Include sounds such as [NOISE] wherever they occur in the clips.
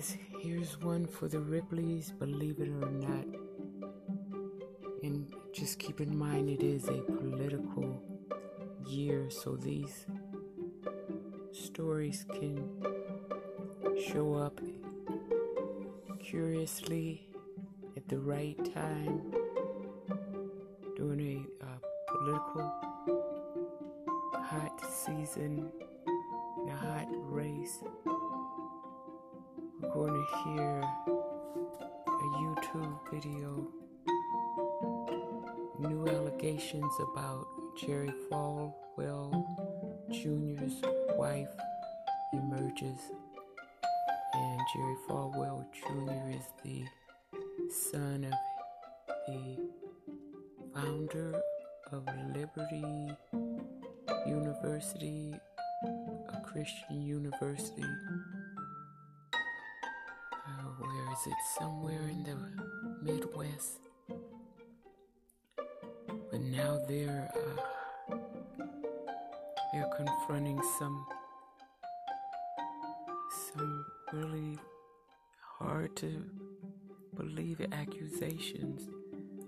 guys, here's one for the Ripleys, believe it or not. And just keep in mind it is a political year, so these stories can show up curiously at the right time during a uh, political hot season, a hot race. Going to hear a YouTube video. New allegations about Jerry Falwell Jr.'s wife emerges. And Jerry Falwell Jr. is the son of the founder of Liberty University, a Christian university is it somewhere in the Midwest? But now they're uh, they're confronting some some really hard to believe accusations.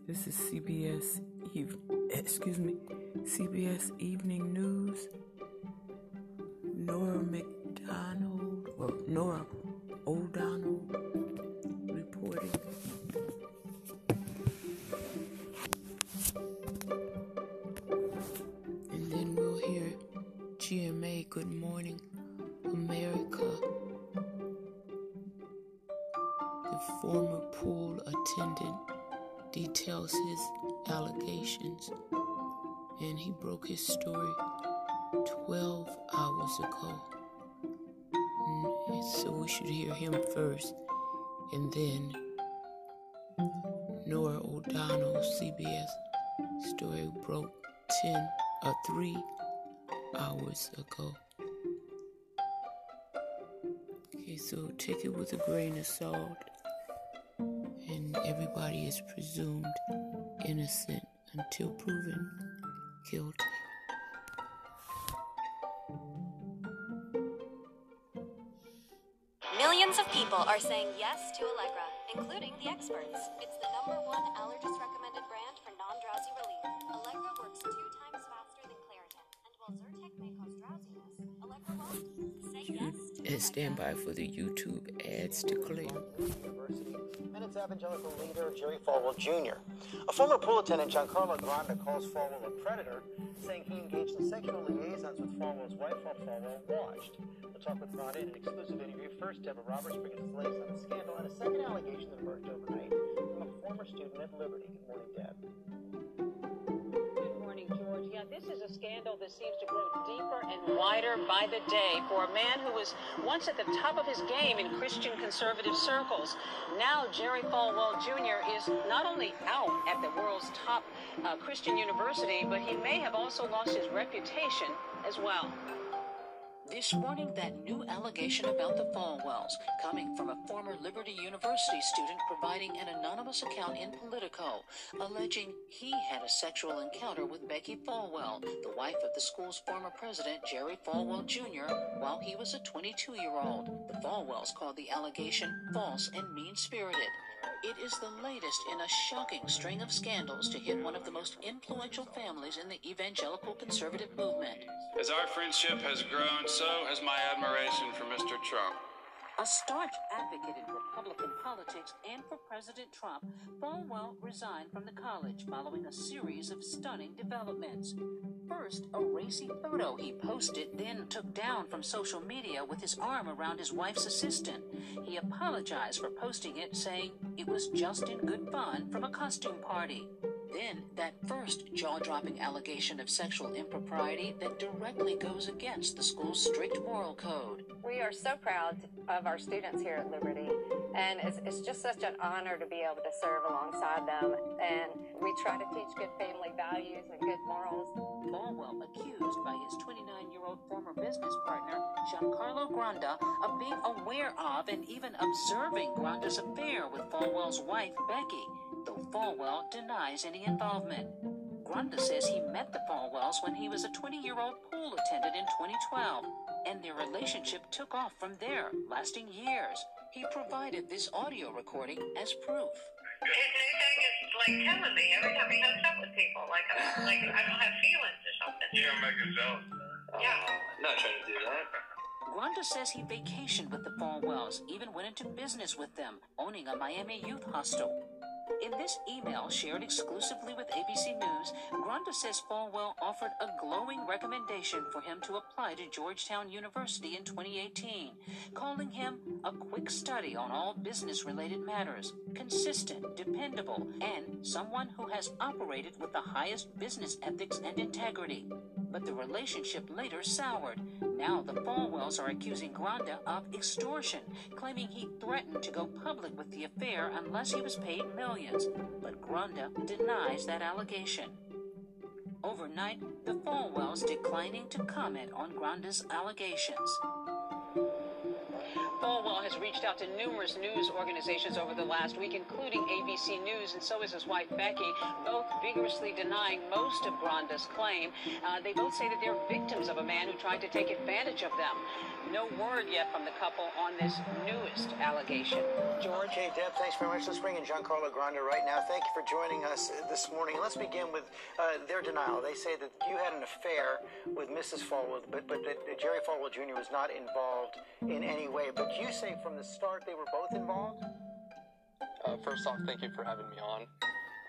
This is CBS Eve, excuse me, CBS Evening News. Nora McDonald or Nora O'Donnell Good Morning America. The former pool attendant details his allegations, and he broke his story 12 hours ago. Mm, so we should hear him first, and then Nora O'Donnell, CBS story broke 10 or uh, 3 hours ago. Okay, so take it with a grain of salt, and everybody is presumed innocent until proven guilty. Millions of people are saying yes to Allegra, including the experts. It's the number one allergist recommended brand for non drowsy relief. Allegra works two times faster than Claritin, and while Zyrtec may cause drowsiness, Allegra won't. Say yes to Stand by for the YouTube ads to clear. Minutes evangelical leader Jerry Falwell Jr. A former pool attendant, Giancarlo Granda, calls Falwell a predator, saying he engaged in sexual liaisons with Falwell's wife while Falwell watched. We'll talk with Granda in an exclusive interview. First, Deborah Roberts brings us the latest on the scandal and a second allegation that emerged overnight from a former student at Liberty. Good morning, Deb. Good morning, George. Yeah, this is a scandal that seems to grow deeper and wider by the day for a man who was once at the top of his game in Christian conservative circles. Now, Jerry Falwell Jr. is not only out at the world's top uh, Christian university, but he may have also lost his reputation as well. This morning, that new allegation about the Falwells, coming from a former Liberty University student providing an anonymous account in Politico, alleging he had a sexual encounter with Becky Falwell, the wife of the school's former president, Jerry Falwell Jr., while he was a 22 year old. The Falwells called the allegation false and mean spirited. It is the latest in a shocking string of scandals to hit one of the most influential families in the evangelical conservative movement. As our friendship has grown, so has my admiration for Mr. Trump. A staunch advocate in Republican politics and for President Trump, Falwell resigned from the college following a series of stunning developments. First, a racy photo he posted, then took down from social media with his arm around his wife's assistant. He apologized for posting it, saying it was just in good fun from a costume party. Then, that first jaw dropping allegation of sexual impropriety that directly goes against the school's strict moral code. We are so proud of our students here at Liberty, and it's, it's just such an honor to be able to serve alongside them. And we try to teach good family values and good morals. Falwell accused by his 29 year old former business partner, Giancarlo Granda, of being aware of and even observing Granda's affair with Falwell's wife, Becky though Falwell denies any involvement. Granda says he met the Falwells when he was a 20 year old pool attendant in 2012, and their relationship took off from there, lasting years. He provided this audio recording as proof. His new thing is like killing me every time he hooks up with people. Like, I'm, like I don't have feelings or something. You're gonna make us jealous. Yeah. not trying to do that. Granda says he vacationed with the Falwells, even went into business with them, owning a Miami youth hostel. In this email shared exclusively with ABC News, Granda says Falwell offered a glowing recommendation for him to apply to Georgetown University in 2018, calling him a quick study on all business related matters, consistent, dependable, and someone who has operated with the highest business ethics and integrity. But the relationship later soured. Now the Falwells are accusing Granda of extortion, claiming he threatened to go public with the affair unless he was paid millions. But Granda denies that allegation. Overnight, the Falwells declining to comment on Granda's allegations. Falwell has reached out to numerous news organizations over the last week, including ABC News, and so is his wife Becky, both vigorously denying most of Granda's claim. Uh, they both say that they're victims of a man who tried to take advantage of them. No word yet from the couple on this newest allegation. George? Okay, Deb, thanks very much. Let's bring in Giancarlo Granda right now. Thank you for joining us this morning. Let's begin with uh, their denial. They say that you had an affair with Mrs. Falwell, but, but that that Jerry Falwell Jr. was not involved in any way. But you say from the start they were both involved? Uh, first off, thank you for having me on.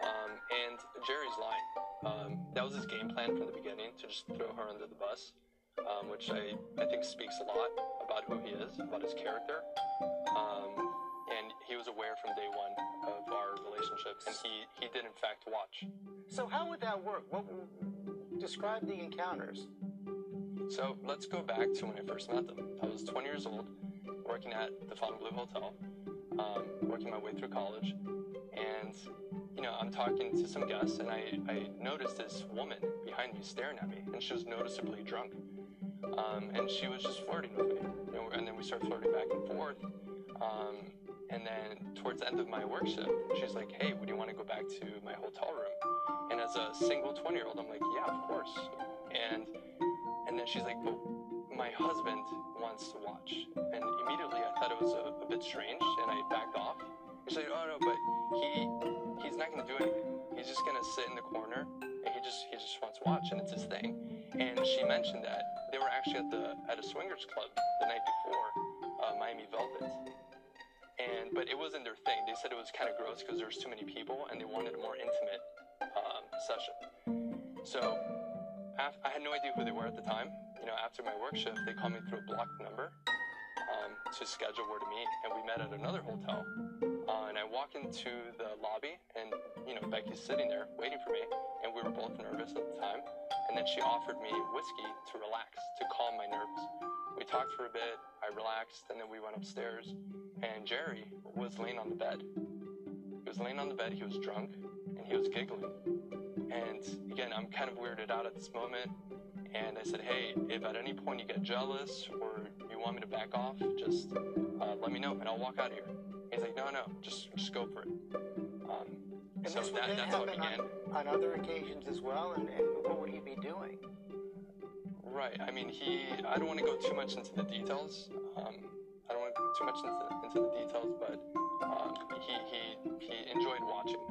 Um, and Jerry's lying. Um, that was his game plan from the beginning to just throw her under the bus, um, which I, I think speaks a lot about who he is, about his character. Um, and he was aware from day one of our relationship, and he, he did in fact watch. So how would that work? What describe the encounters? So let's go back to when I first met them. I was 20 years old, working at the Fontainebleau Hotel, um, working my way through college, and you know I'm talking to some guests, and I, I noticed this woman behind me staring at me, and she was noticeably drunk, um, and she was just flirting with me, you know, and then we started flirting back and forth, um, and then towards the end of my work shift, she's like, "Hey, would you want to go back to my hotel room?" And as a single 20 year old, I'm like, "Yeah, of course," and and then she's like, "But my husband wants to watch." And immediately I thought it was a, a bit strange, and I backed off. She's like, "Oh no, but he he's not gonna do anything. He's just gonna sit in the corner, and he just he just wants to watch, and it's his thing." And she mentioned that they were actually at the at a swingers club the night before uh, Miami Velvet. And but it wasn't their thing. They said it was kind of gross because there was too many people, and they wanted a more intimate um, session. So I had no idea who they were at the time. You know, after my work shift, they called me through a blocked number um, to schedule where to meet, and we met at another hotel. Uh, and I walk into the lobby, and you know, Becky's sitting there waiting for me, and we were both nervous at the time. And then she offered me whiskey to relax, to calm my nerves. We talked for a bit, I relaxed, and then we went upstairs, and Jerry was laying on the bed. He was laying on the bed, he was drunk, and he was giggling. And again, I'm kind of weirded out at this moment. And I said, hey, if at any point you get jealous or you want me to back off, just uh, let me know and I'll walk out of here. He's like, no, no, just just go for it. Um, And so this would that, then that's how it began. on, on other occasions as well. And, and what would he be doing? Right. I mean, he. I don't want to go too much into the details. Um, I don't want to go too much into, into the details, but um, he, he he enjoyed watching.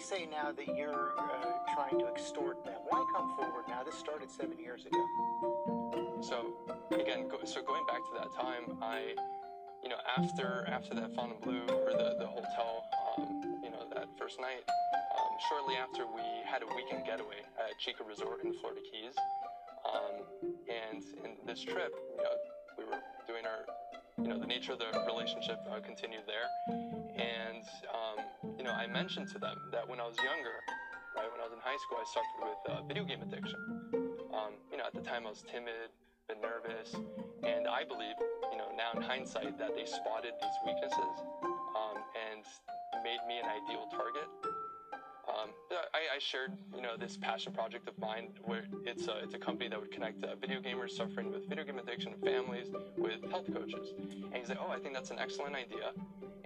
Say now that you're uh, trying to extort them. Why come forward now? This started seven years ago. So again, go, so going back to that time, I, you know, after after that Fontainebleau or the the hotel, um, you know, that first night, um, shortly after we had a weekend getaway at Cheeca Resort in the Florida Keys, um, and in this trip, you know, we were doing our, you know, the nature of the relationship uh, continued there, and um, you know, I mentioned to them that when I was younger, right, when I was in high school, I suffered with uh, video game addiction. Um, you know, at the time I was timid, bit nervous, and I believe, you know, now in hindsight, that they spotted these weaknesses um, and made me an ideal target. Um, I, I shared, you know, this passion project of mine where it's a, it's a company that would connect uh, video gamers suffering with video game addiction families with health coaches. And he's like, oh, I think that's an excellent idea.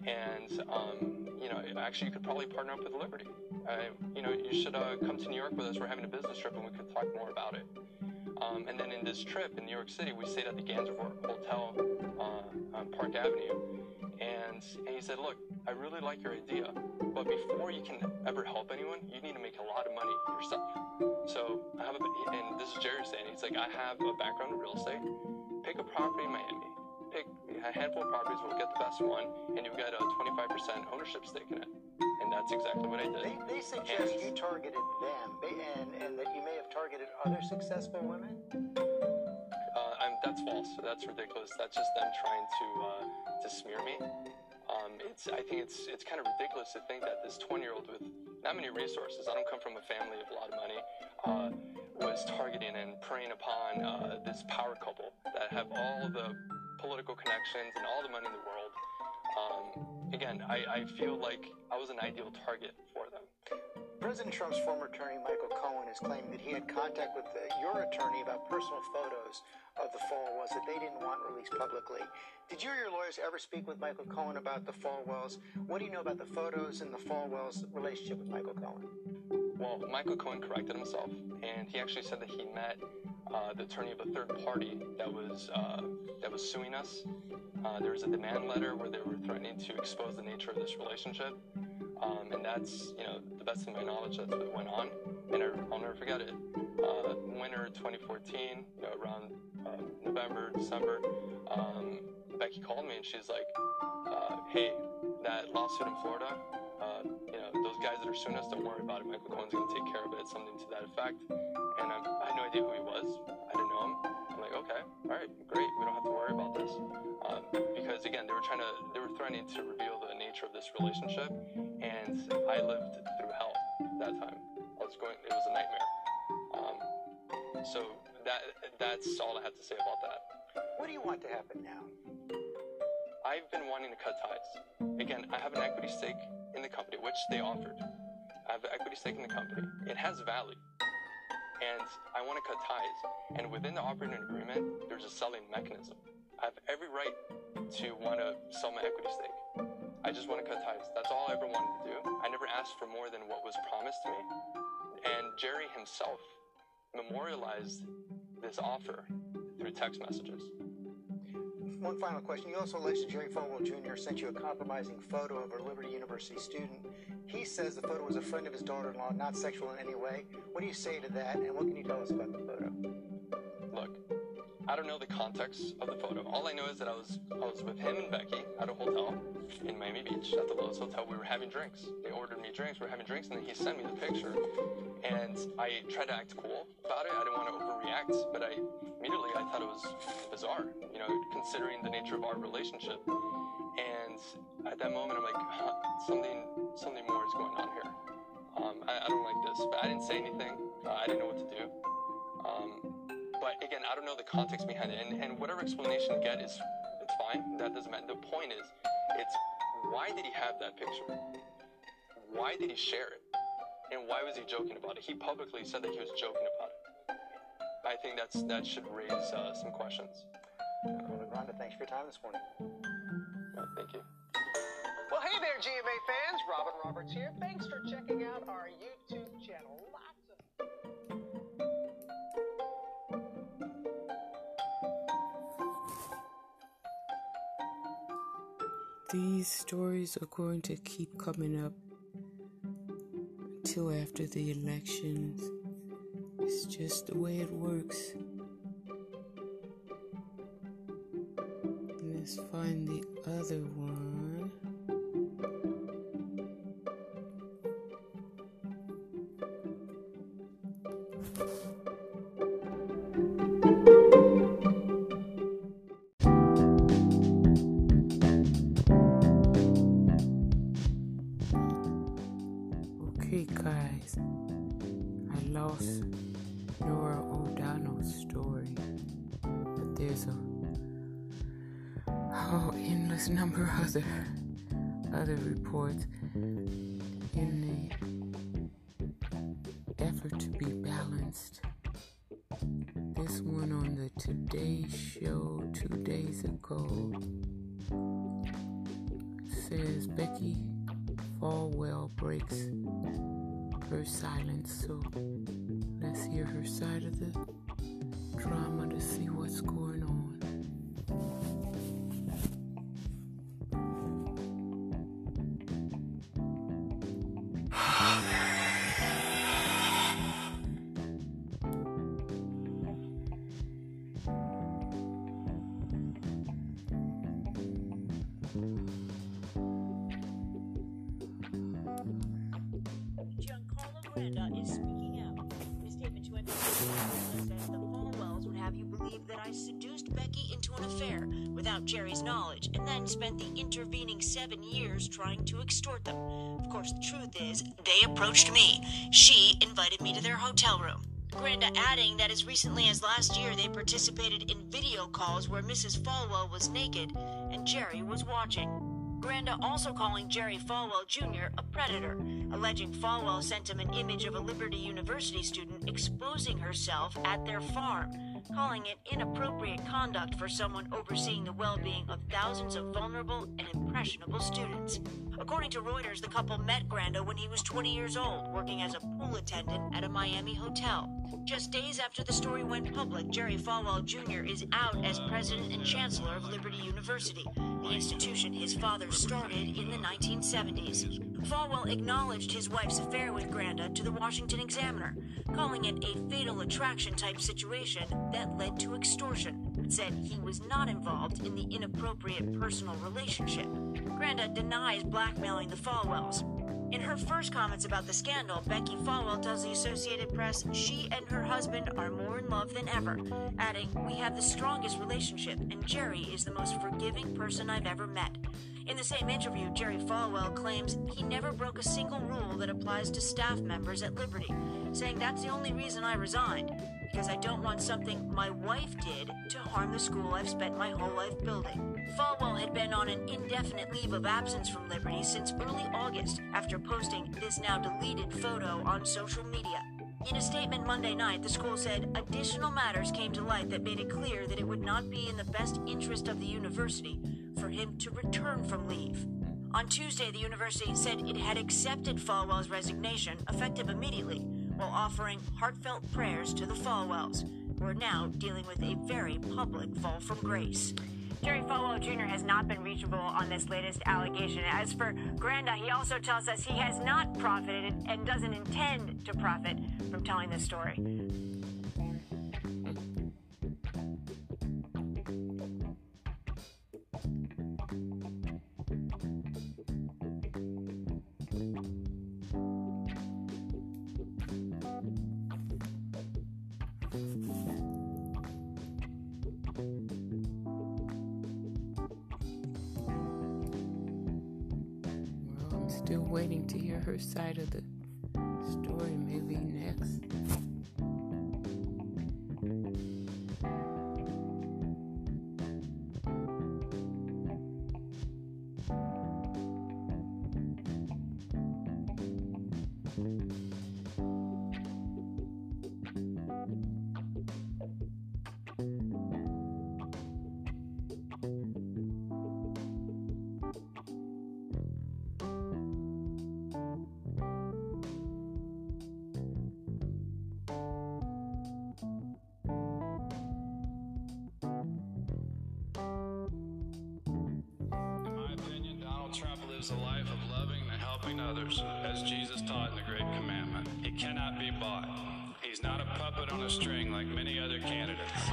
And, um, you know, actually, you could probably partner up with Liberty. Uh, you know, you should uh, come to New York with us. We're having a business trip and we could talk more about it. Um, and then in this trip in New York City, we stayed at the Gansevoort Hotel uh, on Park Avenue. And, and he said, Look, I really like your idea, but before you can ever help anyone, you need to make a lot of money yourself. So I have a, and this is Jerry saying, he's like, I have a background in real estate. Pick a property in Miami. A handful of properties, we'll get the best one, and you'll get a 25% ownership stake in it. And that's exactly what I did. They, they suggest you targeted them and, and that you may have targeted other successful women? Uh, I'm, that's false. That's ridiculous. That's just them trying to uh, to smear me. Um, it's I think it's it's kind of ridiculous to think that this 20 year old with not many resources, I don't come from a family of a lot of money, uh, was targeting and preying upon uh, this power couple that have all the political connections and all the money in the world. Um, again, I, I feel like I was an ideal target for them. President Trump's former attorney, Michael Cohen, has claimed that he had contact with uh, your attorney about personal photos of the Falwells that they didn't want released publicly. Did you or your lawyers ever speak with Michael Cohen about the Falwells? What do you know about the photos and the Falwells' relationship with Michael Cohen? Well, Michael Cohen corrected himself, and he actually said that he met uh, the attorney of a third party that was uh, that was suing us. Uh, there was a demand letter where they were threatening to expose the nature of this relationship. Um, and that's, you know, the best of my knowledge, that's what went on. And I, will never forget it. Uh, winter 2014, you know, around uh, November, December, um, Becky called me and she's like, uh, hey, that lawsuit in Florida, uh, you know, those guys that are suing us, don't worry about it. Michael Cohen's going to take care of it, something to that effect. And I, I had no idea who he was. I didn't know him. I'm like, okay, all right, great. We don't have to worry about this. Um, because again, they were trying to, they were threatening to reveal the nature of this relationship. And I lived through hell that time. I was going, it was a nightmare. Um, so that, that's all I have to say about that. What do you want to happen now? I've been wanting to cut ties. Again, I have an equity stake in the company, which they offered. I have an equity stake in the company. It has value. And I want to cut ties. And within the operating agreement, there's a selling mechanism. I have every right to want to sell my equity stake. I just want to cut ties. That's all I ever wanted to do. I never asked for more than what was promised to me. And Jerry himself memorialized this offer through text messages. One final question. You also alleged Jerry Falwell Jr. sent you a compromising photo of a Liberty University student. He says the photo was a friend of his daughter in law, not sexual in any way. What do you say to that, and what can you tell us about the photo? I don't know the context of the photo. All I know is that I was I was with him and Becky at a hotel in Miami Beach at the Loews Hotel. We were having drinks. They ordered me drinks. We were having drinks, and then he sent me the picture. And I tried to act cool about it. I didn't want to overreact, but I immediately I thought it was bizarre. You know, considering the nature of our relationship. And at that moment, I'm like, huh, something something more is going on here. Um, I, I, don't like this, but I didn't say anything. Uh, I didn't know what to do. Um, but again, I don't know the context behind it, and, and whatever explanation you get is it's fine. That doesn't matter. The point is, it's why did he have that picture? Why did he share it? And why was he joking about it? He publicly said that he was joking about it. I think that's that should raise uh, some questions. Granda, thanks for your time this morning. Well, thank you. Well, hey there, GMA fans. Robin Roberts here. Thanks for checking out our YouTube channel. These stories are going to keep coming up until after the elections. It's just the way it works. Let's find the other one. I lost Nora O'Donnell's story, but there's a oh, endless number of other other reports in the effort to be balanced. This one on the Today Show two days ago says Becky Falwell breaks her silence. So let's hear her side of the drama to see what's going on. Without Jerry's knowledge, and then spent the intervening seven years trying to extort them. Of course, the truth is, they approached me. She invited me to their hotel room. Granda adding that as recently as last year they participated in video calls where Mrs. Falwell was naked and Jerry was watching. Granda also calling Jerry Falwell Jr. a predator, alleging Falwell sent him an image of a Liberty University student exposing herself at their farm, calling it inappropriate conduct for someone overseeing the well being of thousands of vulnerable and impressionable students. According to Reuters, the couple met Granda when he was 20 years old, working as a pool attendant at a Miami hotel. Just days after the story went public, Jerry Falwell Jr. is out as president and chancellor of Liberty University, the institution his father started in the 1970s. Falwell acknowledged his wife's affair with Granda to the Washington Examiner, calling it a fatal attraction type situation that led to extortion, said he was not involved in the inappropriate personal relationship. Granda denies blackmailing the Falwells. In her first comments about the scandal, Becky Falwell tells the Associated Press she and her husband are more in love than ever, adding, We have the strongest relationship, and Jerry is the most forgiving person I've ever met. In the same interview, Jerry Falwell claims he never broke a single rule that applies to staff members at Liberty, saying that's the only reason I resigned, because I don't want something my wife did to harm the school I've spent my whole life building. Falwell had been on an indefinite leave of absence from Liberty since early August after posting this now deleted photo on social media. In a statement Monday night, the school said additional matters came to light that made it clear that it would not be in the best interest of the university for him to return from leave. On Tuesday, the university said it had accepted Falwell's resignation, effective immediately, while offering heartfelt prayers to the Falwells, who are now dealing with a very public fall from grace. Jerry Falwell Jr. has not been reachable on this latest allegation. As for Granda, he also tells us he has not profited and doesn't intend to profit from telling this story. Helping others, as Jesus taught in the Great Commandment. He cannot be bought. He's not a puppet on a string like many other candidates.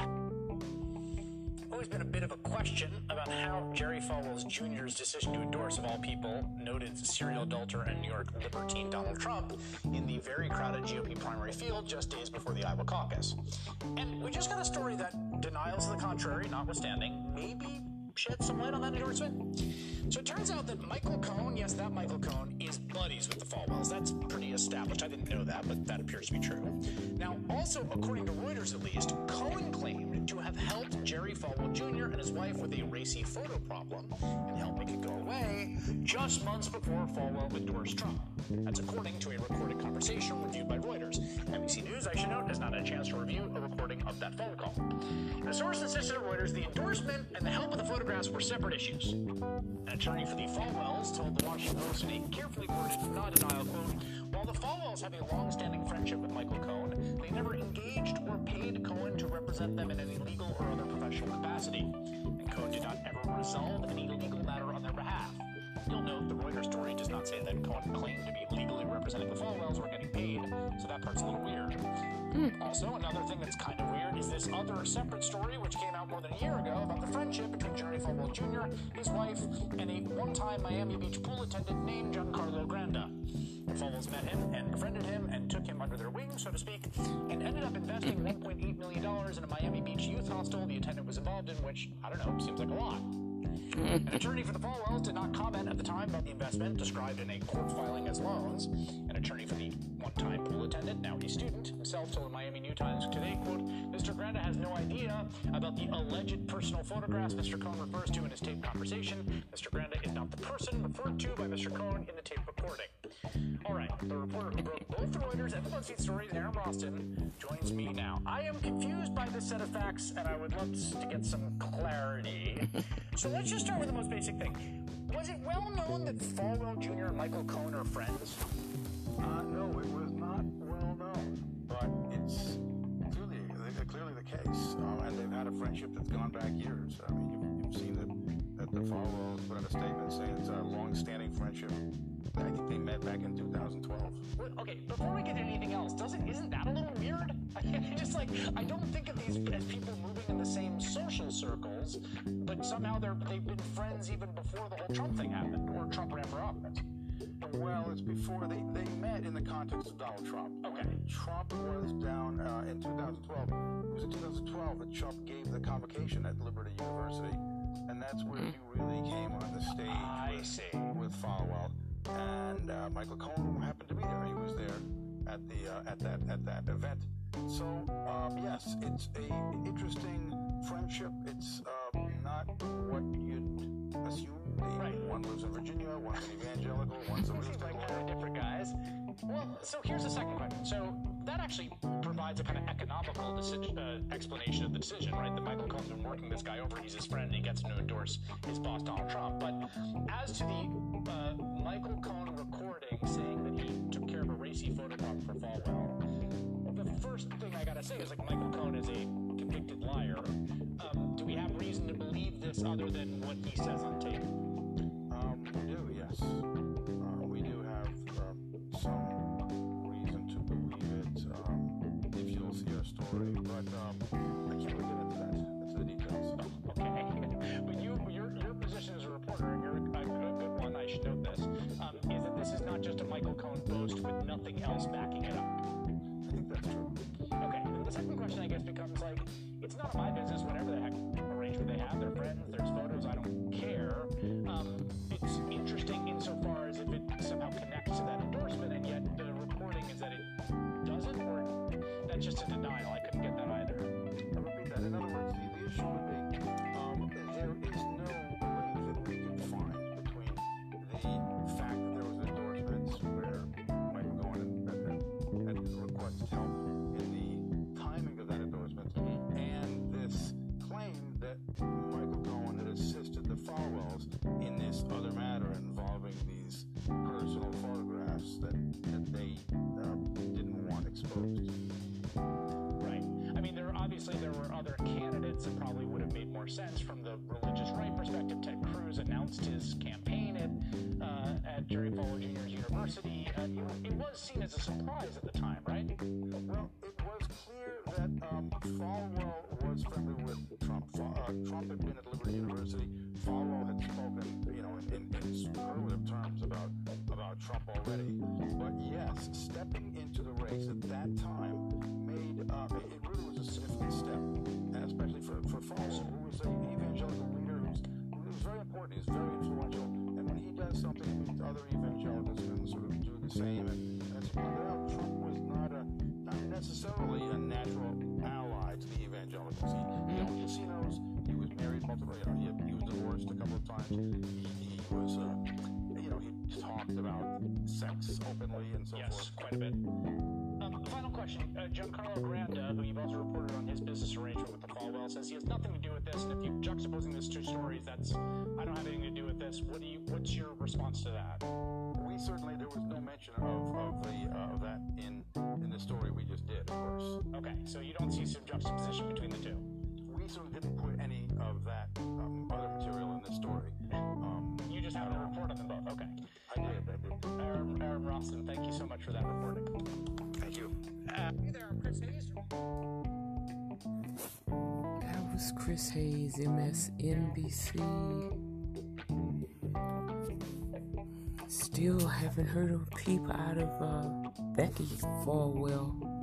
always been a bit of a question about how Jerry Falwell Jr.'s decision to endorse, of all people, noted serial adulterer and New York libertine Donald Trump in the very crowded GOP primary field just days before the Iowa caucus. And we just got a story that denials to the contrary, notwithstanding, maybe shed some light on that endorsement. So it turns out that Michael Cohen, yes, that Michael Cohen, is buddies with the Falwells. That's pretty established. I didn't know that, but that appears to be true. Now, also, according to Reuters at least, Cohen claimed to have helped Jerry Falwell Jr. and his wife with a racy photo problem and make it go away just months before Falwell endorsed Trump. That's according to a recorded conversation reviewed by Reuters. NBC News, I should note, has not had a chance to review a recording of that phone call. A source insisted to Reuters the endorsement and the help with the photographs were separate issues. An attorney for the Falwells told the Washington Post in a carefully worded, non-denial quote, while the Falwells have a long-standing friendship with Michael Cohen, never engaged or paid Cohen to represent them in any legal or other professional capacity. And Cohen did not ever resolve any legal matter on their behalf. You'll note the Reuters story does not say that Cohen claimed to be legally representing the Falwells or getting paid, so that part's a little weird. Hmm. Also, another thing that's kind of weird is this other separate story, which came out more than a year ago, about the friendship between Jerry Falwell Jr., his wife, and a one-time Miami Beach pool attendant named Giancarlo Granda. The met him and befriended him and took him under their wing, so to speak, and ended up investing mm-hmm. $1.8 million in a Miami Beach youth hostel the attendant was involved in, which, I don't know, seems like a lot. An [LAUGHS] attorney for the Falwells did not comment at the time about the investment, described in a court filing as loans. An attorney for the one-time pool attendant, now a student, himself told the Miami New Times today, quote, Mr. Granda has no idea about the alleged personal photographs Mr. Cohen refers to in his tape conversation. Mr. Granda is not the person referred to by Mr. Cohen in the tape recording. All right, the reporter who broke both the Reuters and the BuzzFeed stories, Aram Roston, joins me now. I am confused by this set of facts, and I would love to get some clarity. so [LAUGHS] let's just start with the most basic thing. Was it well known that Falwell Jr. and Michael Cohen are friends? Uh, no, it was not well known, but it's clearly uh, clearly the case, uh, and they've had a friendship that's gone back years. I mean, you've, you've seen that that the Falwells put out a statement saying it's a long-standing friendship. I think they met back in 2012. Well, okay, before we get into anything else, doesn't isn't that a little weird? [LAUGHS] I just like I don't think of these as people moving in the same social circles, but somehow they're they've been friends even before the whole Trump thing happened or Trump ran for office. Well, it's before they, they met in the context of Donald Trump. Okay. Trump was down uh, in 2012. It was in 2012 that Trump gave the convocation at Liberty University, and that's where he really came on the stage I with, see. with Falwell. And uh, Michael Cohen happened to be there. He was there at the uh, at that at that event. So um, yes, it's a interesting friendship. It's uh, not what you'd assume. Right. One lives in Virginia. One's an evangelical. One's a Seems like kind of different guys. Well, so here's the second question. So that actually provides a kind of economical decision, uh, explanation of the decision, right? That Michael Cohen's been working this guy over. He's his friend, and he gets him to endorse his boss, Donald Trump. But as to the uh, Michael Cohen recording saying that he took care of a racy photograph for Falwell, the first thing I gotta say is like Michael Cohen is a convicted liar. Um, do we have reason to believe this other than what he says on it's none of my business, whatever the heck arrangement they have, their friends, there's as a surprise at the time, right? Well, it was clear that um, Falwell was friendly with Trump. Uh, Trump had been at Liberty University. Falwell had spoken, you know, in, in, superlative terms about about Trump already. But yes, stepping into the race at that time made uh, it, really was a significant step, especially for for Falwell, who was an evangelical leader who's who was very important. He's very influential, and when he does something, other evangelicals can sort of do the same. And, and as pointed out, Trump was not a not necessarily a natural ally to the evangelicals. He, he owned casinos. He was married multiple. You know, he, he was divorced a couple of times. He, he was, uh, you know, he talked about sex openly and so Yes, forth. quite a bit. Um, final question. Uh, Giancarlo Granda, who you've also reported on his business arrangement with the Falwell, says he has nothing to do with this. And if you're juxtaposing these two stories, that's I don't have anything to do with this. What do you? What's your response to that? We certainly there was no mention of, of the uh, of that in in the story we just did, of course. Okay, so you don't see some juxtaposition between the two so didn't put any of that um, other material in the story. Um, you just had a report on them both. Okay. I did. Aram, Aram Roston, thank you so much for that reporting. Thank you. Uh, hey there, I'm Chris Hayes. That was Chris Hayes, MSNBC. Still haven't heard a peep out of uh, Becky Falwell.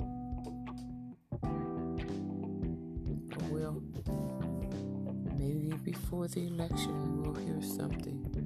before the election, we'll hear something.